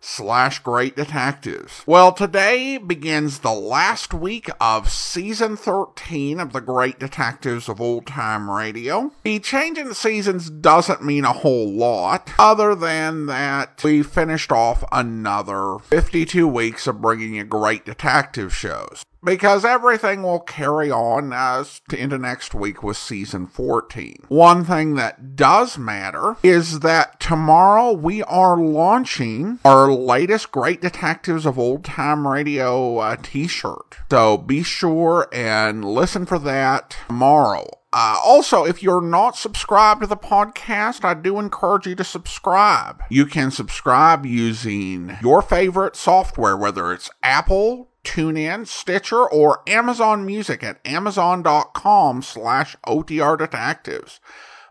slash great detectives. Well, today begins the last week of season 13 of the Great Detectives of Old Time Radio. The change in seasons doesn't mean a whole lot, other than that we finished off another 52 weeks of bringing you great detective shows because everything will carry on as to into next week with season 14. One thing that does matter is that tomorrow we are launching our latest Great Detectives of Old Time Radio uh, t-shirt. So be sure and listen for that tomorrow. Uh, also, if you're not subscribed to the podcast, I do encourage you to subscribe. You can subscribe using your favorite software, whether it's Apple, TuneIn, Stitcher, or Amazon Music at amazon.com slash OTR Detectives.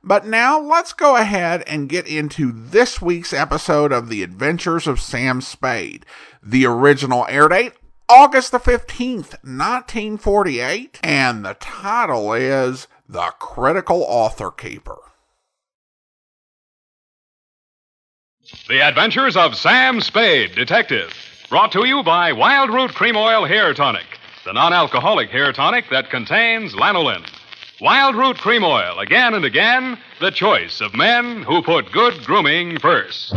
But now let's go ahead and get into this week's episode of The Adventures of Sam Spade. The original air date, August the 15th, 1948, and the title is The Critical Author Caper. The Adventures of Sam Spade, Detective. Brought to you by Wild Root Cream Oil Hair Tonic, the non alcoholic hair tonic that contains lanolin. Wild Root Cream Oil, again and again, the choice of men who put good grooming first.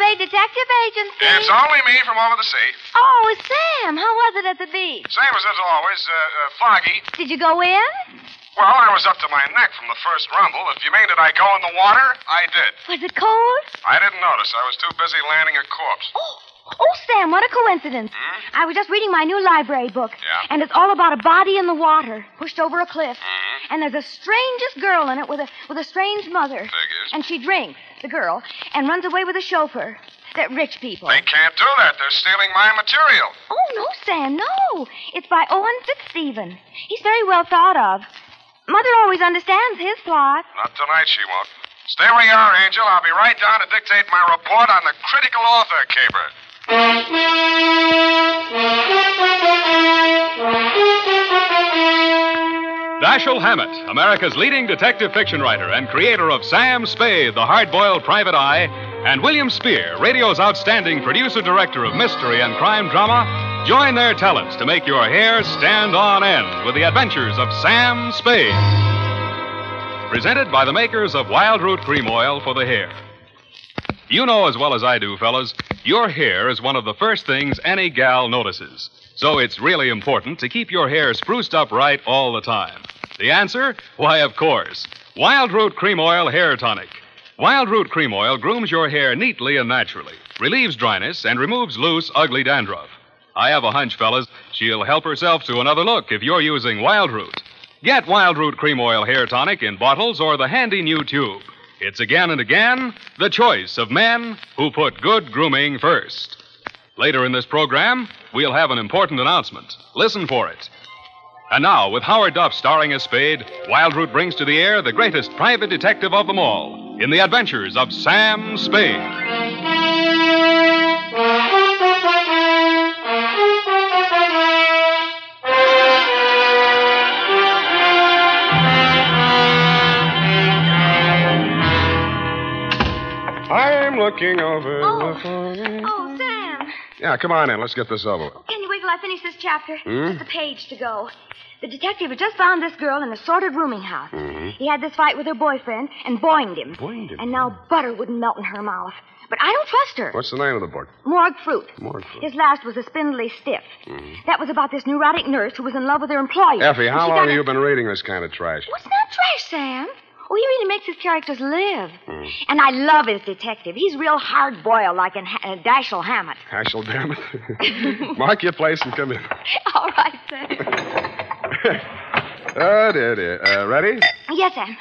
Spade Detective Agency. It's only me from over the sea. Oh, Sam, how was it at the beach? Same as it's always, uh, uh, foggy. Did you go in? Well, I was up to my neck from the first rumble. If you mean did I go in the water, I did. Was it cold? I didn't notice. I was too busy landing a corpse. Oh, oh, Sam, what a coincidence. I was just reading my new library book. Yeah? And it's all about a body in the water, pushed over a cliff. Mhm. And there's a strangest girl in it with a with a strange mother. Figures. And she drinks, the girl, and runs away with a chauffeur. They're rich people. They can't do that. They're stealing my material. Oh, no, Sam, no. It's by Owen Fitzstephen. He's very well thought of. Mother always understands his plot. Not tonight, she won't. Stay where you are, Angel. I'll be right down to dictate my report on the critical author caper. Dashiell Hammett, America's leading detective fiction writer and creator of Sam Spade, the hard-boiled private eye, and William Spier, radio's outstanding producer-director of mystery and crime drama, join their talents to make your hair stand on end with the adventures of Sam Spade. Presented by the makers of Wild Root Cream Oil for the hair. You know as well as I do, fellas, your hair is one of the first things any gal notices. So it's really important to keep your hair spruced up right all the time. The answer? Why, of course. Wild Root Cream Oil Hair Tonic. Wild Root Cream Oil grooms your hair neatly and naturally, relieves dryness, and removes loose, ugly dandruff. I have a hunch, fellas, she'll help herself to another look if you're using Wild Root. Get Wild Root Cream Oil Hair Tonic in bottles or the handy new tube. It's again and again the choice of men who put good grooming first. Later in this program, we'll have an important announcement. Listen for it. And now, with Howard Duff starring as Spade, Wild Root brings to the air the greatest private detective of them all in the adventures of Sam Spade. I'm looking over Oh. the phone. Oh, Sam. Yeah, come on in. Let's get this over with. Can you wait till I finish this chapter? Hmm? Just a page to go. The detective had just found this girl in a sordid rooming house. Mhm. He had this fight with her boyfriend and boinged him. Boinged him? And now butter wouldn't melt in her mouth. But I don't trust her. What's the name of the book? Morgue fruit. Morgue Fruit. His last was a spindly stiff. That was about this neurotic nurse who was in love with her employer. Effie, how long have a- you been reading this kind of trash? What's not trash, Sam? Oh, he really makes his characters live. Hmm. And I love his detective. He's real hard boiled, like in ha- uh, Dashiell Hammett. Hashel, damn it. Mark your place and come in. All right, Sam. oh, dear, dear. Uh, ready? yes, Sam.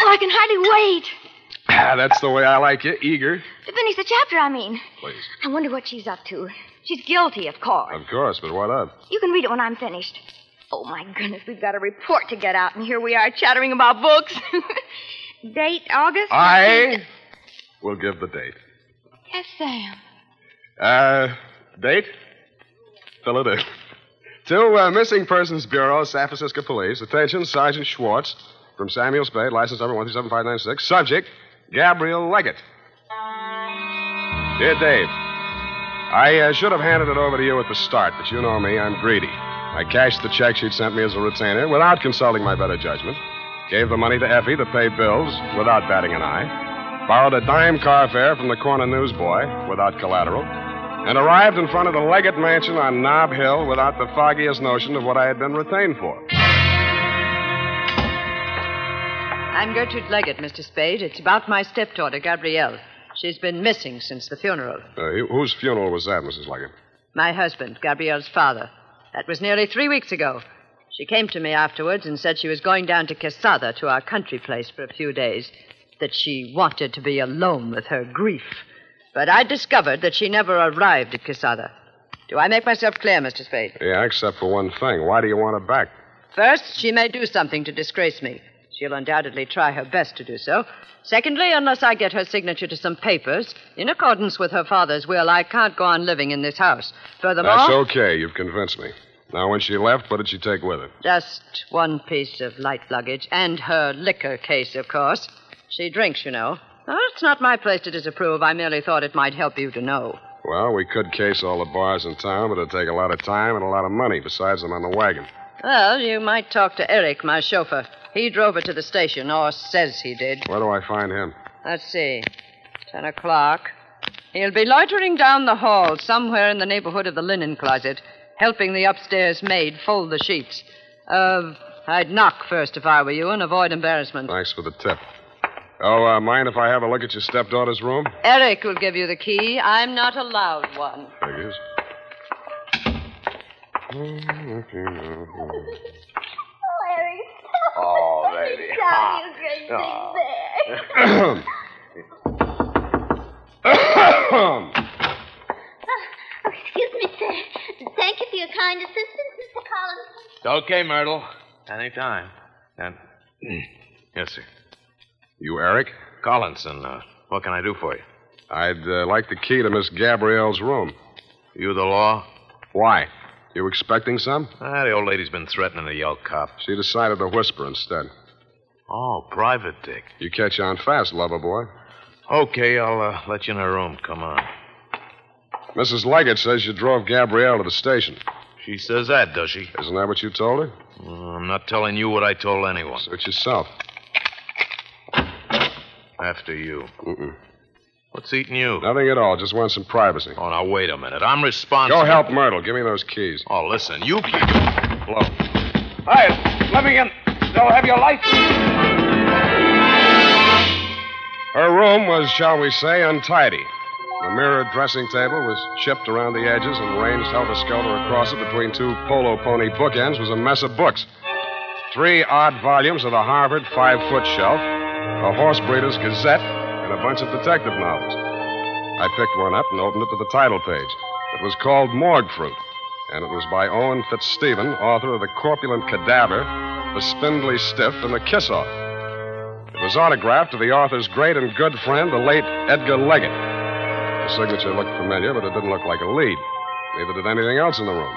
Oh, I can hardly wait. Ah, That's the way I like you, eager. To finish the chapter, I mean. Please. I wonder what she's up to. She's guilty, of course. Of course, but what of? You can read it when I'm finished. Oh, my goodness, we've got a report to get out, and here we are chattering about books. Date, August? I will give the date. Yes, Sam. Uh, date? Fill it in. To uh, Missing Persons Bureau, San Francisco Police. Attention, Sergeant Schwartz from Samuel Spade, license number 137596. Subject, Gabrielle Leggett. Dear Dave, I uh, should have handed it over to you at the start, but you know me, I'm greedy. I cashed the check she'd sent me as a retainer without consulting my better judgment. Gave the money to Effie to pay bills without batting an eye. Borrowed a dime car fare from the corner newsboy without collateral and arrived in front of the Leggett Mansion on Nob Hill without the foggiest notion of what I had been retained for. I'm Gertrude Leggett, Mr. Spade. It's about my stepdaughter, Gabrielle. She's been missing since the funeral. Uh, whose funeral was that, Mrs. Leggett? My husband, Gabrielle's father. That was nearly three weeks ago. She came to me afterwards and said she was going down to Quesada, to our country place, for a few days. That she wanted to be alone with her grief. But I discovered that she never arrived at Quesada. Do I make myself clear, Mr. Spade? Yeah, except for one thing. Why do you want her back? First, she may do something to disgrace me. She'll undoubtedly try her best to do so. Secondly, unless I get her signature to some papers, in accordance with her father's will, I can't go on living in this house. Furthermore. That's okay. You've convinced me. Now, when she left, what did she take with her? Just one piece of light luggage, and her liquor case, of course. She drinks, you know. Oh, it's not my place to disapprove. I merely thought it might help you to know. Well, we could case all the bars in town, but it'd take a lot of time and a lot of money. Besides, I'm on the wagon. Well, you might talk to Eric, my chauffeur. He drove her to the station, or says he did. Where do I find him? Let's see. Ten o'clock. He'll be loitering down the hall somewhere in the neighborhood of the linen closet, helping the upstairs maid fold the sheets. Uh, I'd knock first if I were you and avoid embarrassment. Thanks for the tip. Oh, uh, mind if I have a look at your stepdaughter's room? Eric will give you the key. I'm not allowed one. Figures. Larry. Oh, baby. Tell you great Oh. things excuse me, sir. Thank you for your kind assistance, Mr. Collins. It's okay, Myrtle. Anytime. And, yes, sir. you Eric? Collinson, uh, what can I do for you? I'd uh, like the key to Miss Gabrielle's room. You the law? Why? You expecting some? Ah, the old lady's been threatening to yell cop. She decided to whisper instead. Oh, private dick. You catch on fast, lover boy. Okay, I'll uh, let you in her room. Come on. Mrs. Leggett says you drove Gabrielle to the station. She says that, does she? Isn't that what you told her? Mm, I'm not telling you what I told anyone. Search yourself. After you. Mm-mm. What's eating you? Nothing at all. Just want some privacy. Oh, now wait a minute. I'm responsible. Go help Myrtle. Give me those keys. Oh, listen, you keep it low. Hey, let me in. They'll have your life. Her room was, shall we say, untidy. The mirrored dressing table was chipped around the edges and ranged helter skelter across it between two polo pony bookends was a mess of books. Three odd volumes of the Harvard five foot shelf, a horse breeder's gazette, and a bunch of detective novels. I picked one up and opened it to the title page. It was called Morgue Fruit, and it was by Owen Fitzstephen, author of The Corpulent Cadaver, The Spindly Stiff, and The Kiss Off. It was autographed to the author's great and good friend, the late Edgar Leggett. The signature looked familiar, but it didn't look like a lead. Neither did anything else in the room.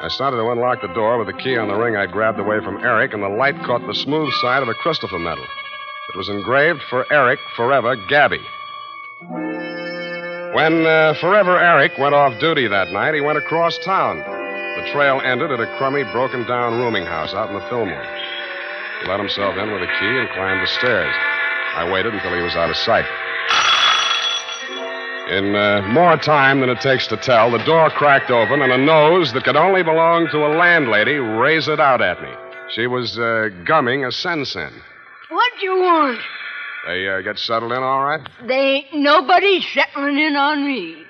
I started to unlock the door with the key on the ring I grabbed away from Eric, and the light caught the smooth side of a Christopher medal. It was engraved for Eric, forever, Gabby. When uh, Forever Eric went off duty that night, he went across town. The trail ended at a crummy, broken down rooming house out in the Fillmore. He let himself in with a key and climbed the stairs. I waited until he was out of sight. In uh, more time than it takes to tell, the door cracked open and a nose that could only belong to a landlady it out at me. She was uh, gumming a sen-sen. What do you want? They uh, get settled in all right? They ain't nobody settling in on me.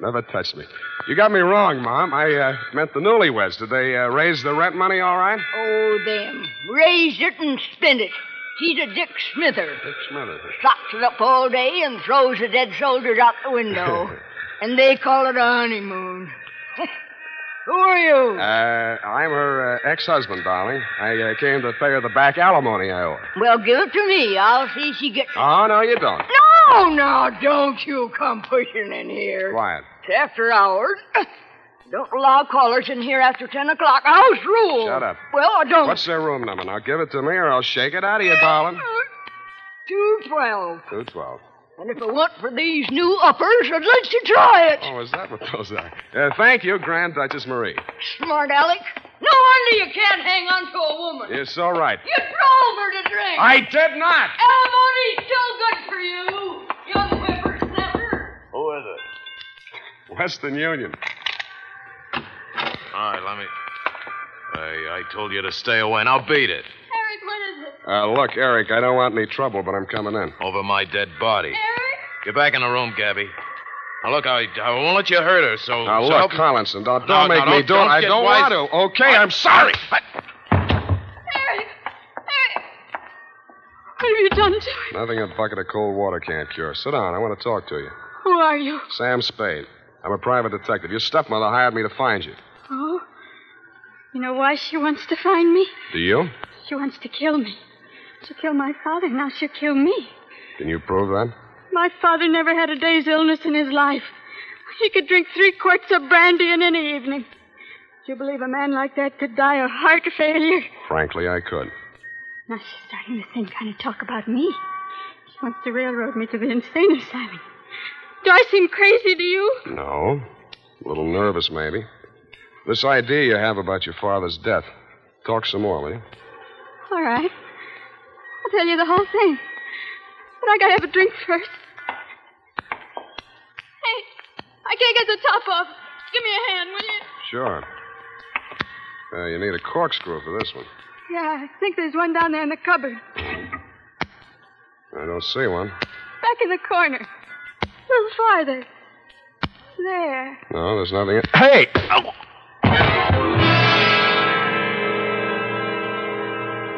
Never touched me. You got me wrong, Mom. I uh, meant the newlyweds. Did they uh, raise the rent money all right? Oh, them. Raise it and spend it. He's a Dick Smither. Dick Smithers. Stocks it up all day and throws the dead soldiers out the window. and they call it a honeymoon. Who are you? Uh, I'm her uh, ex-husband, darling. I uh, came to pay her the back alimony I owe her. well, give it to me. I'll see she gets. Oh, no, you don't. No, no, don't you come pushing in here. Quiet. It's after hours. Don't allow callers in here after 10 o'clock. House rule. Shut up. Well, I don't. What's their room number? Now give it to me or I'll shake it out of you, darling. 212. 212. And if it weren't for these new uppers, I'd let you try it. Oh, is that what those are? Uh, thank you, Grand Duchess Marie. Smart Alec. No wonder you can't hang on to a woman. You're so right. You drove her to drink. I did not. Alimony's still good for you, young whippersnapper. Who is it? Western Union. All right, let me. I, I told you to stay away. Now beat it. Eric, what is it? Uh, look, Eric, I don't want any trouble, but I'm coming in. Over my dead body. Eric? Get back in the room, Gabby. Now, look, I, I won't let you hurt her, so. Now, so look, help- Collinson, don't, don't no, make me don't- do it. I don't wise- want to. Okay, I'm sorry. Eric! Eric! What have you done to him? Nothing a bucket of cold water can't cure. Sit down. I want to talk to you. Who are you? Sam Spade. I'm a private detective. Your stepmother hired me to find you. Oh? You know why she wants to find me? Do you? She wants to kill me. She killed my father, now she'll kill me. Can you prove that? My father never had a day's illness in his life. He could drink three quarts of brandy in any evening. Do you believe a man like that could die of heart failure? Frankly, I could. Now she's starting the same kind of talk about me. She wants to railroad me to the insane asylum. Do I seem crazy to you? No. A little nervous, maybe. This idea you have about your father's death. Talk some more, will you? All right. I'll tell you the whole thing. But I gotta have a drink first. Hey, I can't get the top off. Give me a hand, will you? Sure. Uh, you need a corkscrew for this one. Yeah, I think there's one down there in the cupboard. I don't see one. Back in the corner. A little farther. There. No, there's nothing. In... Hey!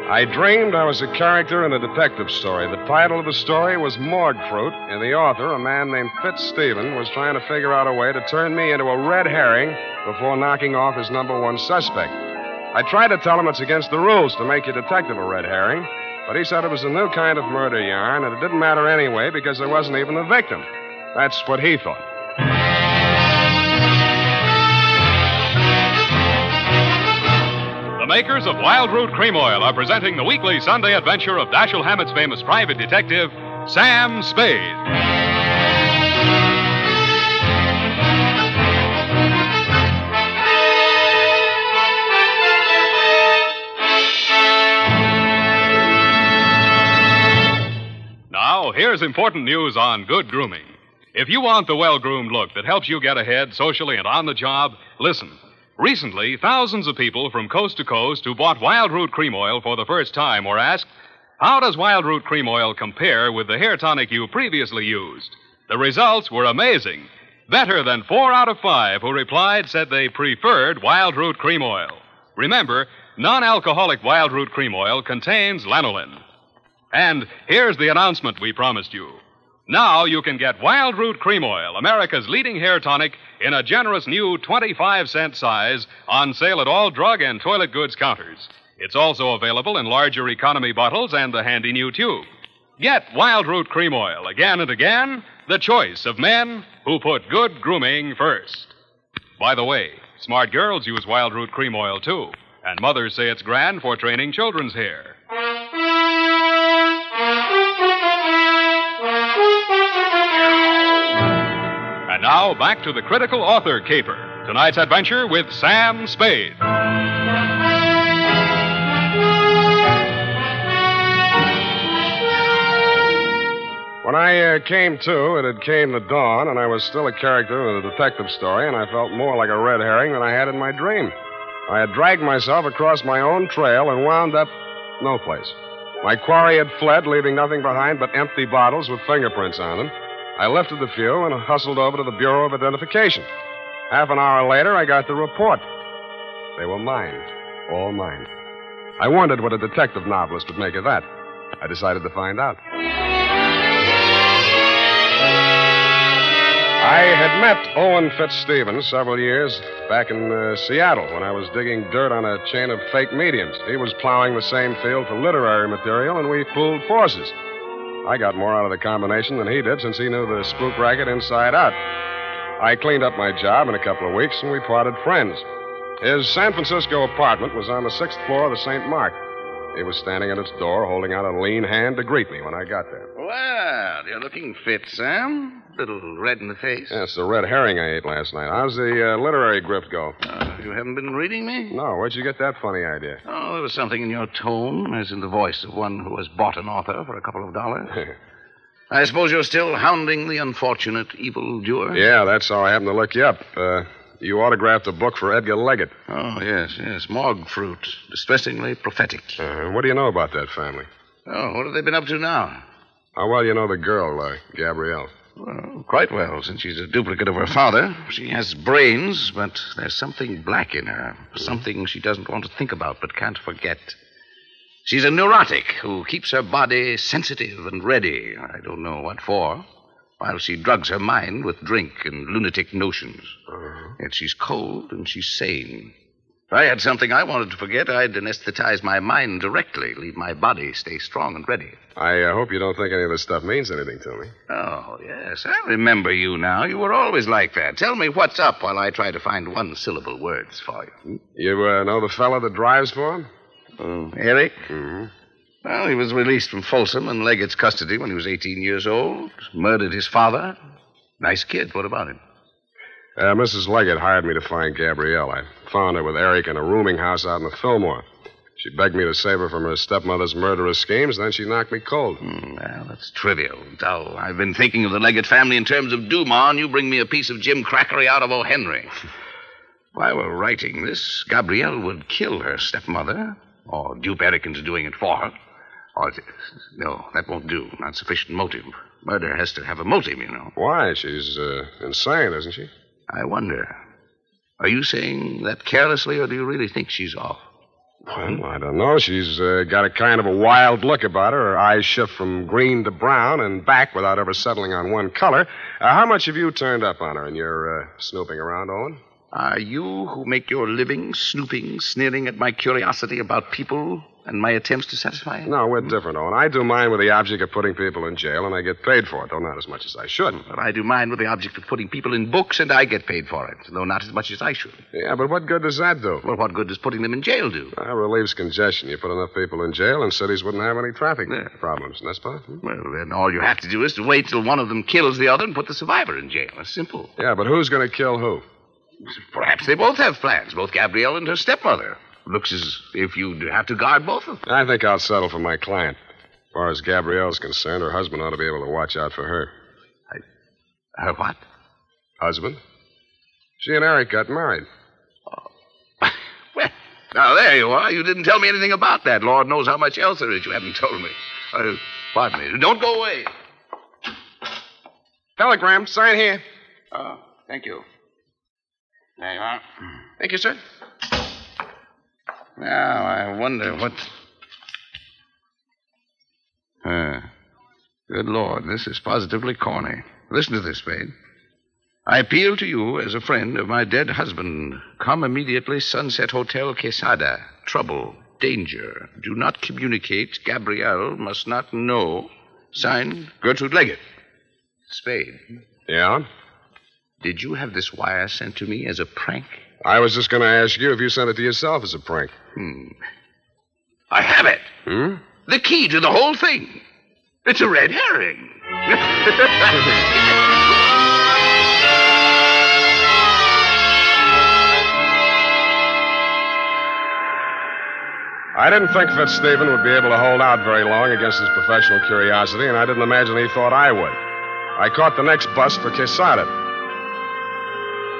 I dreamed I was a character in a detective story. The title of the story was Morgue Fruit, and the author, a man named Fitzstephen, was trying to figure out a way to turn me into a red herring before knocking off his number one suspect. I tried to tell him it's against the rules to make your detective a red herring, but he said it was a new kind of murder yarn, and it didn't matter anyway because there wasn't even a victim. That's what he thought. Makers of Wild Root Cream Oil are presenting the weekly Sunday adventure of Dashiell Hammett's famous private detective, Sam Spade. Now, here's important news on good grooming. If you want the well groomed look that helps you get ahead socially and on the job, listen. Recently, thousands of people from coast to coast who bought Wild Root Cream Oil for the first time were asked, How does Wild Root Cream Oil compare with the hair tonic you previously used? The results were amazing. Better than four out of five who replied said they preferred Wild Root Cream Oil. Remember, non alcoholic Wild Root Cream Oil contains lanolin. And here's the announcement we promised you. Now you can get Wild Root Cream Oil, America's leading hair tonic, in a generous new 25 cent size on sale at all drug and toilet goods counters. It's also available in larger economy bottles and the handy new tube. Get Wild Root Cream Oil again and again, the choice of men who put good grooming first. By the way, smart girls use Wild Root Cream Oil too, and mothers say it's grand for training children's hair. now back to the critical author caper. Tonight's adventure with Sam Spade. When I uh, came to, it had came the dawn, and I was still a character in a detective story, and I felt more like a red herring than I had in my dream. I had dragged myself across my own trail and wound up no place. My quarry had fled, leaving nothing behind but empty bottles with fingerprints on them. I lifted the few and hustled over to the Bureau of Identification. Half an hour later, I got the report. They were mine. All mine. I wondered what a detective novelist would make of that. I decided to find out. I had met Owen Fitzstevens several years back in uh, Seattle when I was digging dirt on a chain of fake mediums. He was plowing the same field for literary material, and we pooled forces. I got more out of the combination than he did since he knew the spook racket inside out. I cleaned up my job in a couple of weeks, and we parted friends. His San Francisco apartment was on the sixth floor of the St. Mark. He was standing at its door, holding out a lean hand to greet me when I got there. Well, you're looking fit, Sam. A Little red in the face. That's the red herring I ate last night. How's the uh, literary grift go? Uh, you haven't been reading me? No, where'd you get that funny idea? Oh, there was something in your tone, as in the voice of one who has bought an author for a couple of dollars. I suppose you're still hounding the unfortunate evildoer? yeah, that's how I happened to look you up. Uh, you autographed a book for Edgar Leggett. Oh, yes, yes. Morgue fruit. Distressingly prophetic. Uh, what do you know about that family? Oh, what have they been up to now? How well you know the girl, uh, Gabrielle? Well, quite well, since she's a duplicate of her father. She has brains, but there's something black in her. Something she doesn't want to think about but can't forget. She's a neurotic who keeps her body sensitive and ready. I don't know what for. While she drugs her mind with drink and lunatic notions. Yet she's cold and she's sane. If I had something I wanted to forget, I'd anesthetize my mind directly, leave my body stay strong and ready. I uh, hope you don't think any of this stuff means anything to me. Oh, yes. I remember you now. You were always like that. Tell me what's up while I try to find one syllable words for you. You uh, know the fellow that drives for him? Oh, Eric? Mm-hmm. Well, he was released from Folsom and Leggett's custody when he was 18 years old. Murdered his father. Nice kid. What about him? Uh, Mrs. Leggett hired me to find Gabrielle. I found her with Eric in a rooming house out in the Fillmore. She begged me to save her from her stepmother's murderous schemes, then she knocked me cold. Hmm, well, that's trivial, dull. I've been thinking of the Leggett family in terms of Dumas, and you bring me a piece of Jim Crackery out of O. Henry. If I were writing this, Gabrielle would kill her stepmother, or dupe Eric into doing it for her. Or, no, that won't do. Not sufficient motive. Murder has to have a motive, you know. Why? She's uh, insane, isn't she? I wonder. Are you saying that carelessly, or do you really think she's off? Well, I don't know. She's uh, got a kind of a wild look about her. Her eyes shift from green to brown and back without ever settling on one color. Uh, how much have you turned up on her in your uh, snooping around, Owen? Are you who make your living snooping, sneering at my curiosity about people and my attempts to satisfy it? No, we're different, Owen. I do mine with the object of putting people in jail, and I get paid for it, though not as much as I should. But I do mine with the object of putting people in books, and I get paid for it, though not as much as I should. Yeah, but what good does that do? Well, what good does putting them in jail do? Well, relieves congestion. You put enough people in jail, and cities wouldn't have any traffic Yeah. problems, n'est-ce pas? Hmm? Well, then all you have to do is to wait till one of them kills the other and put the survivor in jail. It's simple. Yeah, but who's going to kill who? Perhaps they both have plans, both Gabrielle and her stepmother. Looks as if you'd have to guard both of them. I think I'll settle for my client. As far as Gabrielle's concerned, her husband ought to be able to watch out for her. Her what? Husband? She and Eric got married. Well, now there you are. You didn't tell me anything about that. Lord knows how much else there is you haven't told me. Uh, pardon me. Don't go away. Telegram, sign here. Oh, thank you. There you are. Thank you, sir. Now, I wonder what. Uh, good Lord, this is positively corny. Listen to this, Spade. I appeal to you as a friend of my dead husband. Come immediately, Sunset Hotel, Quesada. Trouble, danger. Do not communicate. Gabrielle must not know. Signed, Gertrude Leggett. Spade, Yeah? Did you have this wire sent to me as a prank? I was just going to ask you if you sent it to yourself as a prank. Hmm. I have it. Hmm? The key to the whole thing. It's a red herring. I didn't think Fitzstephen would be able to hold out very long against his professional curiosity, and I didn't imagine he thought I would. I caught the next bus for Quesada.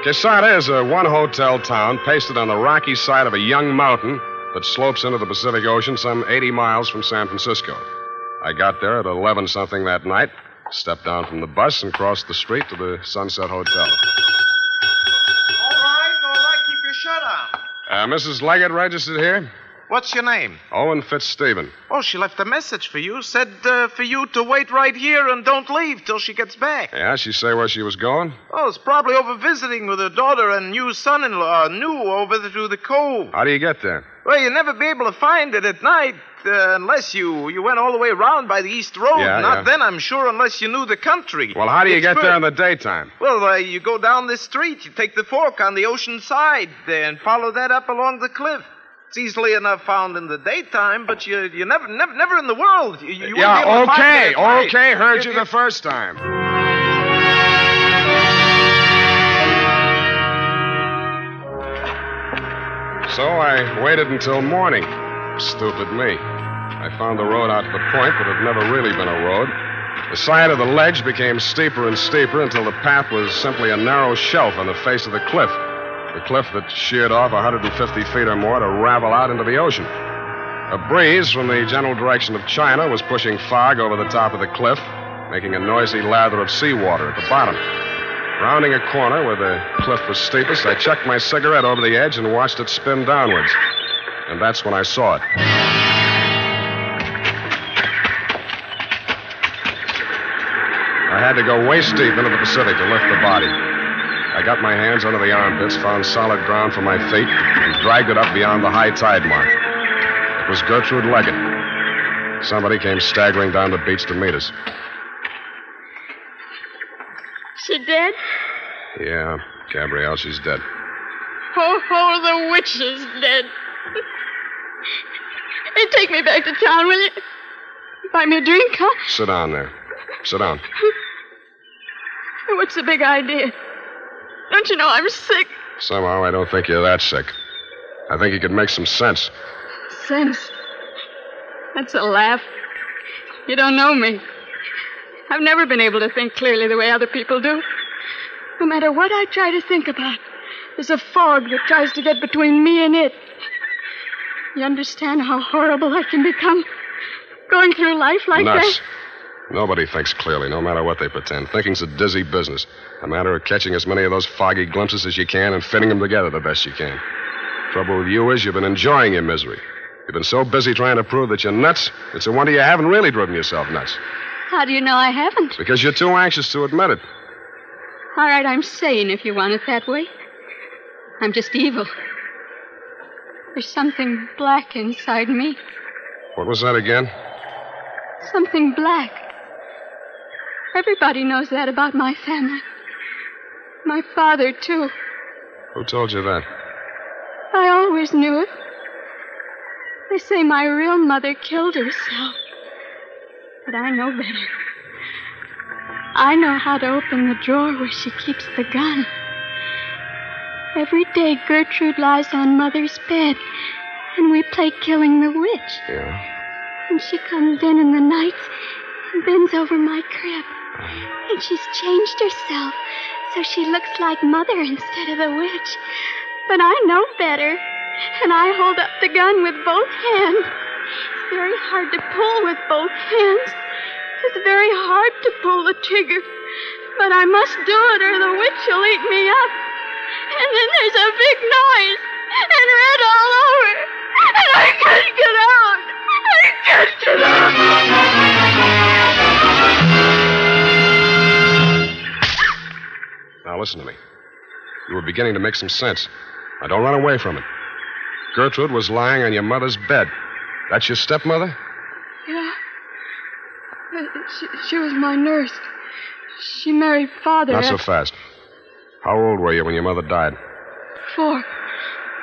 Quesada is a one hotel town pasted on the rocky side of a young mountain that slopes into the Pacific Ocean some 80 miles from San Francisco. I got there at 11 something that night, stepped down from the bus, and crossed the street to the Sunset Hotel. All right, all right. Keep your shirt on. Uh, Mrs. Leggett registered here? What's your name? Owen Fitzstephen. Oh, she left a message for you. Said uh, for you to wait right here and don't leave till she gets back. Yeah, she say where she was going? Oh, it's probably over visiting with her daughter and new son-in-law, new over to the cove. How do you get there? Well, you'll never be able to find it at night uh, unless you you went all the way around by the east road. Yeah, Not yeah. then, I'm sure, unless you knew the country. Well, how do you It's get there in the daytime? Well, uh, you go down this street, you take the fork on the ocean side, and follow that up along the cliff. It's easily enough found in the daytime, but you you never never never in the world. You, you wouldn't be able yeah, okay, it at night. okay. Heard If- you the first time. So I waited until morning. Stupid me. I found the road out to the point, but it had never really been a road. The side of the ledge became steeper and steeper until the path was simply a narrow shelf on the face of the cliff. The cliff that sheared off 150 feet or more to ravel out into the ocean. A breeze from the general direction of China was pushing fog over the top of the cliff, making a noisy lather of seawater at the bottom. Rounding a corner where the cliff was steepest, I chucked my cigarette over the edge and watched it spin downwards. And that's when I saw it. I had to go waist deep into the Pacific to lift the body. I got my hands under the armpits, found solid ground for my feet, and dragged it up beyond the high tide mark. It was Gertrude Leggett. Somebody came staggering down the beach to meet us. She dead? Yeah, Gabrielle, she's dead. Oh, oh, the witch is dead. hey, take me back to town, will you? Buy me a drink, huh? Sit down there. Sit down. What's the big idea? Don't you know I'm sick? Somehow I don't think you're that sick. I think you could make some sense. Sense. That's a laugh. You don't know me. I've never been able to think clearly the way other people do. No matter what I try to think about, there's a fog that tries to get between me and it. You understand how horrible I can become? Going through life like Nuts. that? Nobody thinks clearly, no matter what they pretend. Thinking's a dizzy business. A matter of catching as many of those foggy glimpses as you can and fitting them together the best you can. Trouble with you is you've been enjoying your misery. You've been so busy trying to prove that you're nuts, it's a wonder you haven't really driven yourself nuts. How do you know I haven't? Because you're too anxious to admit it. All right, I'm sane if you want it that way. I'm just evil. There's something black inside me. What was that again? Something black. Everybody knows that about my family. My father, too. Who told you that? I always knew it. They say my real mother killed herself. But I know better. I know how to open the drawer where she keeps the gun. Every day, Gertrude lies on Mother's bed, and we play killing the witch. Yeah. And she comes in in the nights and bends over my crib. And she's changed herself so she looks like Mother instead of a witch. But I know better, and I hold up the gun with both hands. It's very hard to pull with both hands. It's very hard to pull the trigger. But I must do it or the witch will eat me up. And then there's a big noise and red all over. And I can't get out. I can't get Now listen to me. You were beginning to make some sense. Now don't run away from it. Gertrude was lying on your mother's bed. That's your stepmother? Yeah. Uh, She, she was my nurse. She married father Not so fast. How old were you when your mother died? four.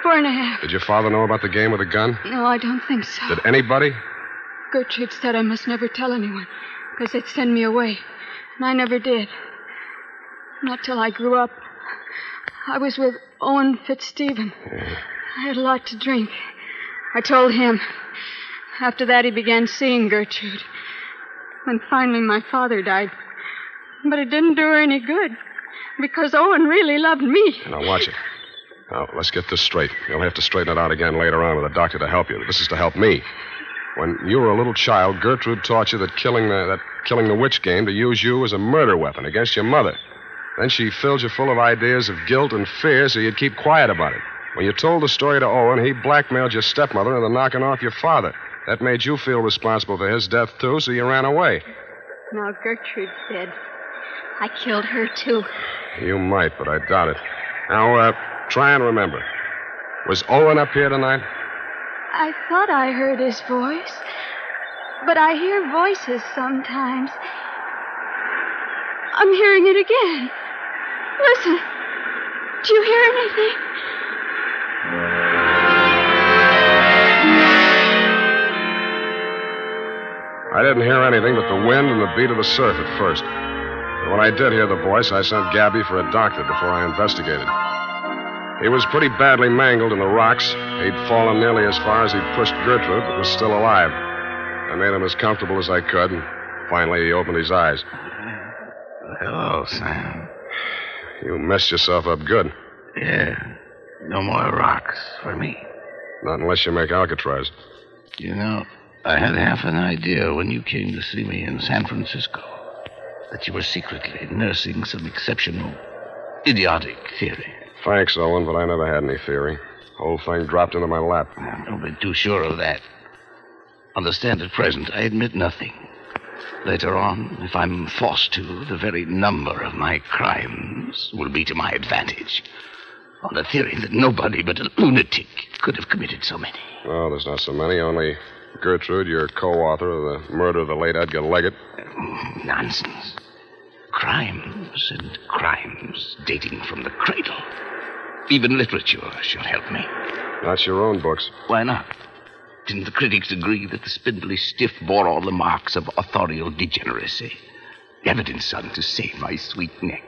Four and a half. Did your father know about the game with the gun? No, I don't think so. Did anybody? Gertrude said I must never tell anyone because they'd send me away. And I never did. Not till I grew up. I was with Owen Fitzstephen. I had a lot to drink. I told him. After that, he began seeing Gertrude. Then finally, my father died. But it didn't do her any good because Owen really loved me. Now watch it. Now let's get this straight. You'll have to straighten it out again later on with a doctor to help you. This is to help me. When you were a little child, Gertrude taught you that killing the that killing the witch game to use you as a murder weapon against your mother. Then she filled you full of ideas of guilt and fear so you'd keep quiet about it. When you told the story to Owen, he blackmailed your stepmother into knocking off your father. That made you feel responsible for his death, too, so you ran away. Now Gertrude's dead. I killed her, too. You might, but I doubt it. Now, uh, try and remember. Was Owen up here tonight? I thought I heard his voice. But I hear voices sometimes. I'm hearing it again. Listen. Do you hear anything? I didn't hear anything but the wind and the beat of the surf at first. But when I did hear the voice, I sent Gabby for a doctor before I investigated. He was pretty badly mangled in the rocks. He'd fallen nearly as far as he'd pushed Gertrude, but was still alive. I made him as comfortable as I could, and finally he opened his eyes. Hello, Sam. You messed yourself up good. Yeah. No more rocks for me. Not unless you make Alcatraz. You know, I had half an idea when you came to see me in San Francisco that you were secretly nursing some exceptional, idiotic theory. Thanks, Owen, but I never had any theory. Whole thing dropped into my lap. Don't be too sure of that. Understand at present, I admit nothing. Later on, if I'm forced to, the very number of my crimes will be to my advantage. On the theory that nobody but a lunatic could have committed so many. Oh, there's not so many. Only Gertrude, your co-author of the murder of the late Edgar Leggett. Nonsense. Crimes and crimes dating from the cradle. Even literature should help me. Not your own books. Why not? Didn't the critics agree that the spindly stiff bore all the marks of authorial degeneracy? Evidence, son, to save my sweet neck.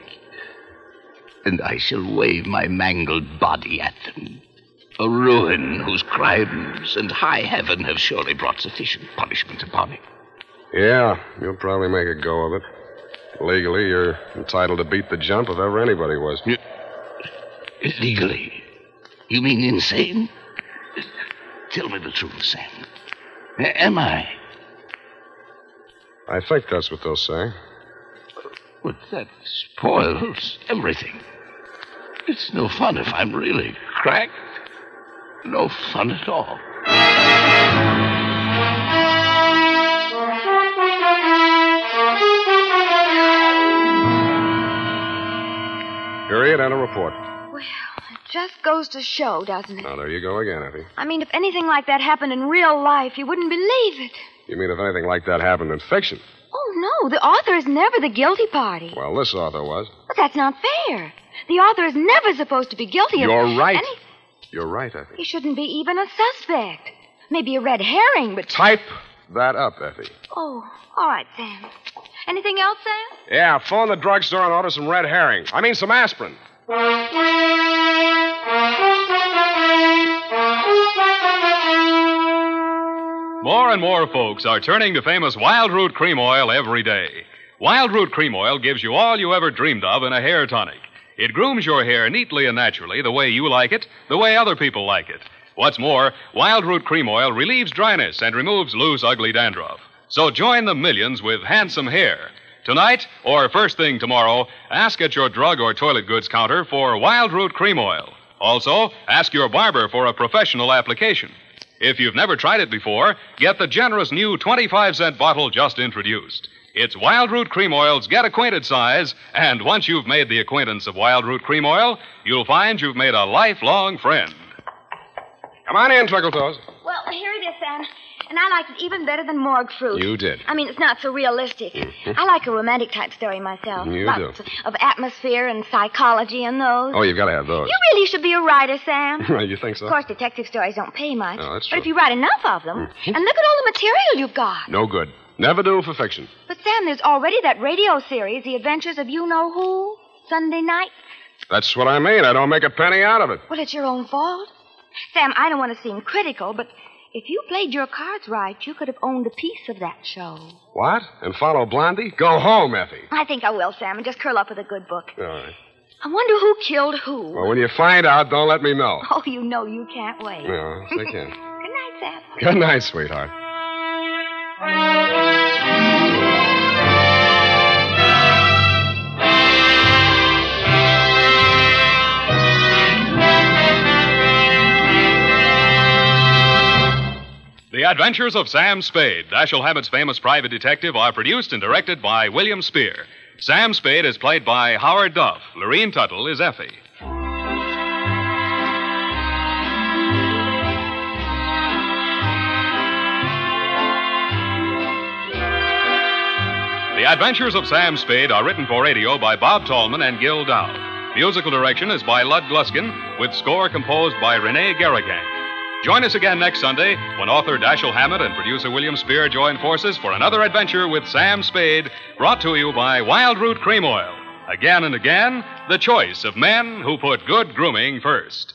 And I shall wave my mangled body at them. A ruin whose crimes and high heaven have surely brought sufficient punishment upon it. Yeah, you'll probably make a go of it. Legally, you're entitled to beat the jump if ever anybody was. Legally? You mean insane? Tell me the truth, Sam. Am I? I think that's what they'll say. But that spoils everything. It's no fun if I'm really cracked. No fun at all. Period and a report. Just goes to show, doesn't it? Now, there you go again, Effie. I mean, if anything like that happened in real life, you wouldn't believe it. You mean if anything like that happened in fiction? Oh, no, the author is never the guilty party. Well, this author was. But that's not fair. The author is never supposed to be guilty of You're right. any- You're right, Effie. He shouldn't be even a suspect. Maybe a red herring, but. Type that up, Effie. Oh, all right, Sam. Anything else, Sam? Yeah, phone the drugstore and order some red herring. I mean, some aspirin. More and more folks are turning to famous Wild Root Cream Oil every day. Wild Root Cream Oil gives you all you ever dreamed of in a hair tonic. It grooms your hair neatly and naturally the way you like it, the way other people like it. What's more, Wild Root Cream Oil relieves dryness and removes loose, ugly dandruff. So join the millions with handsome hair. Tonight, or first thing tomorrow, ask at your drug or toilet goods counter for Wild Root Cream Oil. Also, ask your barber for a professional application. If you've never tried it before, get the generous new 25 cent bottle just introduced. It's Wild Root Cream Oil's Get Acquainted size, and once you've made the acquaintance of Wild Root Cream Oil, you'll find you've made a lifelong friend. Come on in, Twinkletoes. Well, here it is, Sam. And I liked it even better than morgue fruit. You did. I mean, it's not so realistic. Mm-hmm. I like a romantic type story myself. You Lots do. Of atmosphere and psychology and those. Oh, you've got to have those. You really should be a writer, Sam. you think so? Of course, detective stories don't pay much. Oh, that's true. But if you write enough of them, mm-hmm. and look at all the material you've got. No good. Never do for fiction. But, Sam, there's already that radio series, The Adventures of You Know Who, Sunday night. That's what I mean. I don't make a penny out of it. Well, it's your own fault. Sam, I don't want to seem critical, but if you played your cards right, you could have owned a piece of that show. What? And follow Blondie? Go home, Effie. I think I will, Sam, and just curl up with a good book. All right. I wonder who killed who. Well, when you find out, don't let me know. Oh, you know you can't wait. No, yes, I can. Good night, Sam. Good night, sweetheart. The Adventures of Sam Spade, Dashiell Hammett's famous private detective, are produced and directed by William Spier. Sam Spade is played by Howard Duff. Lorene Tuttle is Effie. The Adventures of Sam Spade are written for radio by Bob Tallman and Gil Doud. Musical direction is by Lud Gluskin, with score composed by Renee Garriguenc. Join us again next Sunday when author Dashiell Hammett and producer William Spier join forces for another adventure with Sam Spade, brought to you by Wild Root Cream Oil. Again and again, the choice of men who put good grooming first.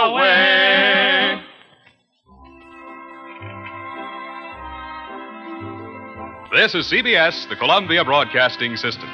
away. This is CBS, the Columbia Broadcasting System.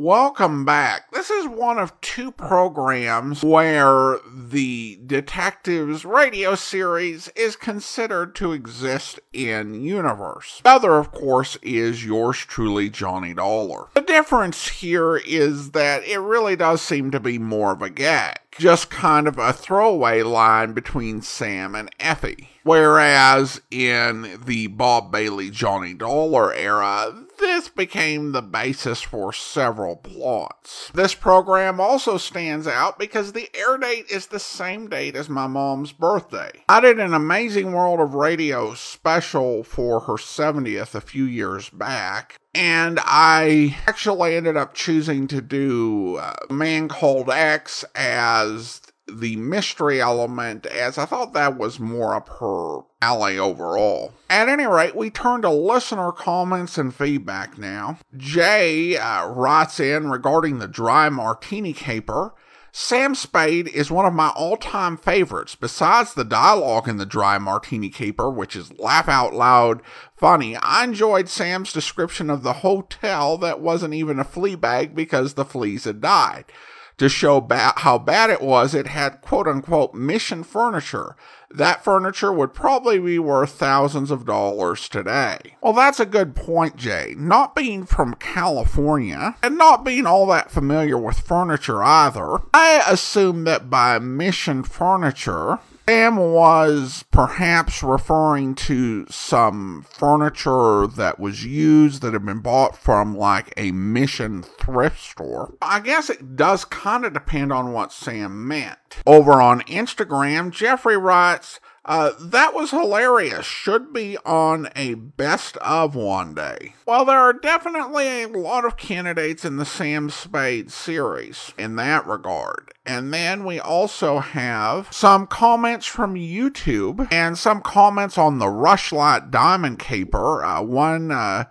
Welcome back. This is one of two programs where the Detectives radio series is considered to exist in universe. The other, of course, is yours truly, Johnny Dollar. The difference here is that it really does seem to be more of a gag. Just kind of a throwaway line between Sam and Effie. Whereas in the Bob Bailey Johnny Dollar era, this became the basis for several plots. This program also stands out because the air date is the same date as my mom's birthday. I did an Amazing World of Radio special for her 70th a few years back. And I actually ended up choosing to do uh, Man Called X as the mystery element as I thought that was more up her alley overall. At any rate, we turn to listener comments and feedback now. Jay uh, writes in regarding the dry martini caper. Sam Spade is one of my all time favorites. Besides the dialogue in the dry martini caper, which is laugh out loud funny, I enjoyed Sam's description of the hotel that wasn't even a flea bag because the fleas had died to show ba- how bad it was, it had quote unquote mission furniture. That furniture would probably be worth thousands of dollars today. Well, that's a good point, Jay. Not being from California and not being all that familiar with furniture either, I assume that by mission furniture, Sam was perhaps referring to some furniture that was used that had been bought from like a mission thrift store. I guess it does kind of depend on what Sam meant. Over on Instagram, Jeffrey writes, uh, that was hilarious. Should be on a best of one day. Well, there are definitely a lot of candidates in the Sam Spade series in that regard. And then we also have some comments from YouTube and some comments on the Rushlight Diamond Caper. Uh, one, uh,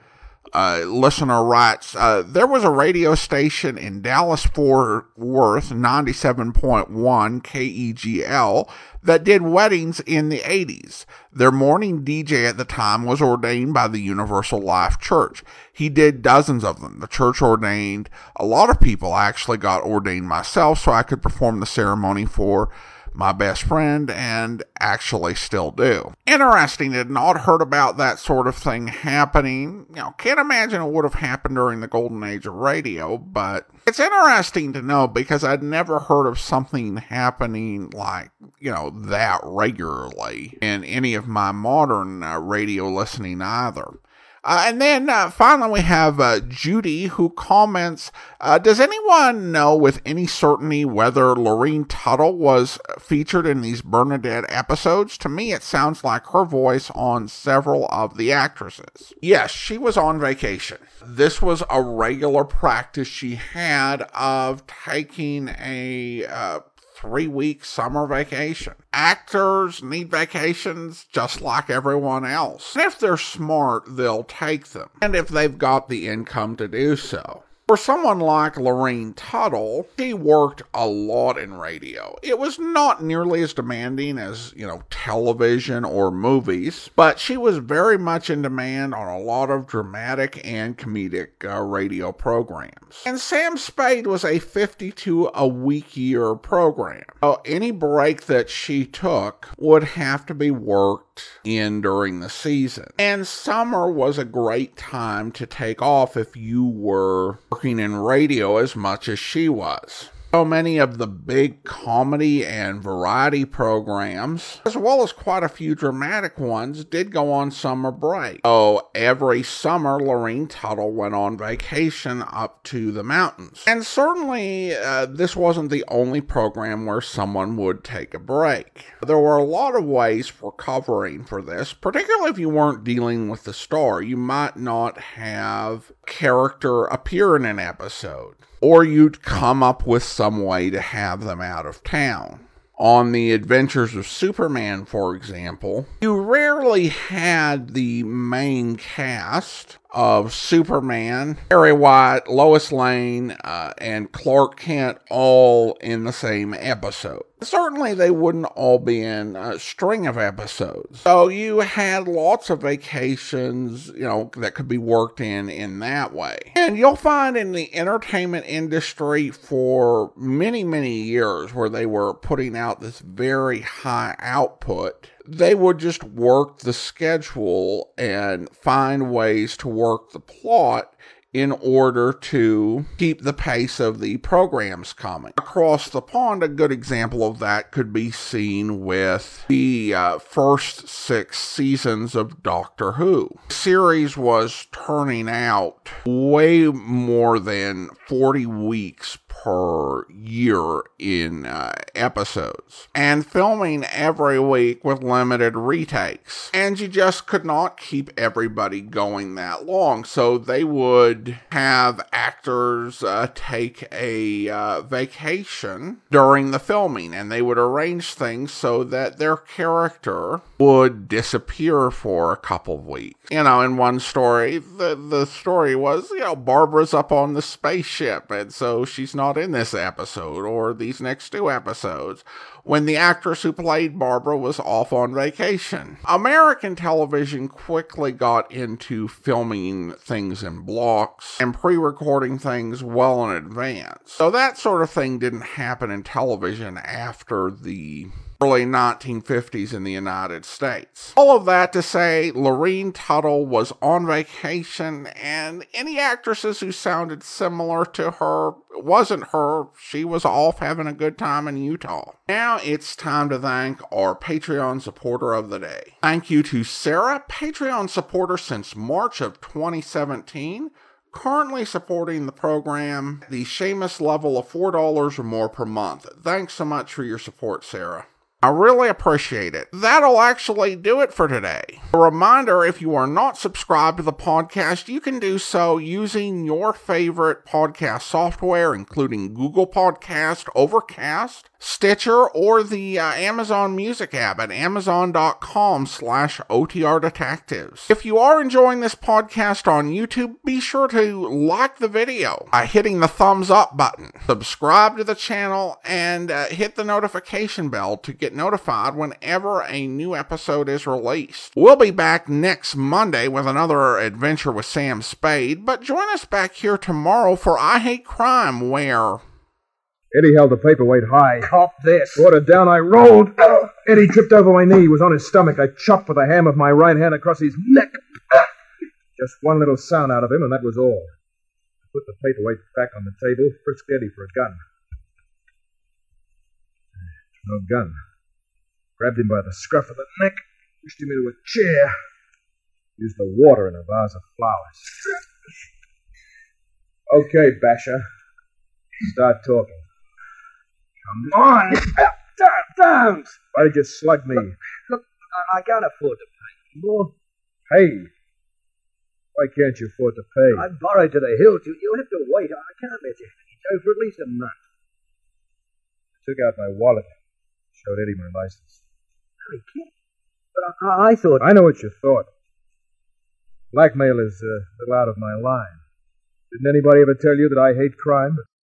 uh, listener writes, uh, there was a radio station in Dallas Fort Worth, 97.1 KEGL, that did weddings in the 80s. Their morning DJ at the time was ordained by the Universal Life Church. He did dozens of them. The church ordained a lot of people. I actually got ordained myself so I could perform the ceremony for my best friend and actually still do. Interesting, had not heard about that sort of thing happening. You know, can't imagine it would have happened during the golden age of radio, but it's interesting to know because I'd never heard of something happening like, you know, that regularly in any of my modern uh, radio listening either. Uh, and then uh, finally, we have uh, Judy who comments uh, Does anyone know with any certainty whether Lorene Tuttle was featured in these Bernadette episodes? To me, it sounds like her voice on several of the actresses. Yes, she was on vacation. This was a regular practice she had of taking a uh, three week summer vacation. Actors need vacations just like everyone else. And if they're smart, they'll take them. And if they've got the income to do so. For someone like Lorraine Tuttle, she worked a lot in radio. It was not nearly as demanding as, you know, television or movies, but she was very much in demand on a lot of dramatic and comedic uh, radio programs. And Sam Spade was a 52 a week year program. So any break that she took would have to be worked in during the season. And summer was a great time to take off if you were working in radio as much as she was. So many of the big comedy and variety programs, as well as quite a few dramatic ones, did go on summer break. So every summer, Lorene Tuttle went on vacation up to the mountains. And certainly, uh, this wasn't the only program where someone would take a break. There were a lot of ways for covering for this, particularly if you weren't dealing with the star. You might not have character appear in an episode or you'd come up with some way to have them out of town. On the Adventures of Superman, for example, you rarely had the main cast of Superman, Perry White, Lois Lane, uh, and Clark Kent all in the same episode. Certainly, they wouldn't all be in a string of episodes. So you had lots of vacations, you know, that could be worked in in that way. And you'll find in the entertainment industry for many, many years where they were putting out this very high output they would just work the schedule and find ways to work the plot in order to keep the pace of the programs coming. Across the pond, a good example of that could be seen with the uh, first six seasons of Doctor Who. The series was turning out way more than 40 weeks per year in uh, episodes and filming every week with limited retakes. And you just could not keep everybody going that long. So they would have actors uh, take a uh, vacation during the filming and they would arrange things so that their character would disappear for a couple weeks. You know, in one story, the, the story was, you know, Barbara's up on the spaceship and so she's not in this episode or these next two episodes when the actress who played Barbara was off on vacation. American television quickly got into filming things in blocks and pre recording things well in advance. So that sort of thing didn't happen in television after the early 1950s in the United States. All of that to say, Lorene Tuttle was on vacation, and any actresses who sounded similar to her wasn't her. She was off having a good time in Utah. Now it's time to thank our Patreon supporter of the day. Thank you to Sarah, Patreon supporter since March of 2017 currently supporting the program the Seamus level of $4 or more per month. Thanks so much for your support, Sarah. I really appreciate it. That'll actually do it for today. A reminder if you are not subscribed to the podcast, you can do so using your favorite podcast software, including Google Podcast, Overcast, Stitcher, or the uh, Amazon Music app at amazon.com slash OTR Detectives. If you are enjoying this podcast on YouTube, be sure to like the video by hitting the thumbs up button, subscribe to the channel, and uh, hit the notification bell to get notified whenever a new episode is released. We'll be back next Monday with another adventure with Sam Spade, but join us back here tomorrow for I Hate Crime, where Eddie held the paperweight high. Cop this. Brought it down, I rolled. Eddie tripped over my knee, was on his stomach. I chopped with the ham of my right hand across his neck. Just one little sound out of him, and that was all. I put the paperweight back on the table, frisked Eddie for a gun. No gun. Grabbed him by the scruff of the neck, pushed him into a chair, used the water in a vase of flowers. Okay, Basher. Start talking. Come on. Don't. Why did you slug me? Look, I, I can't afford to pay more. Pay? Why can't you afford to pay? I'm borrowed to the hilt. You, you'll have to wait. I can't let you hang it over for at least a month. I took out my wallet, showed Eddie my license. Hey, kid. But I, I thought. I know what you thought. Blackmail is uh, a little out of my line. Didn't anybody ever tell you that I hate crime?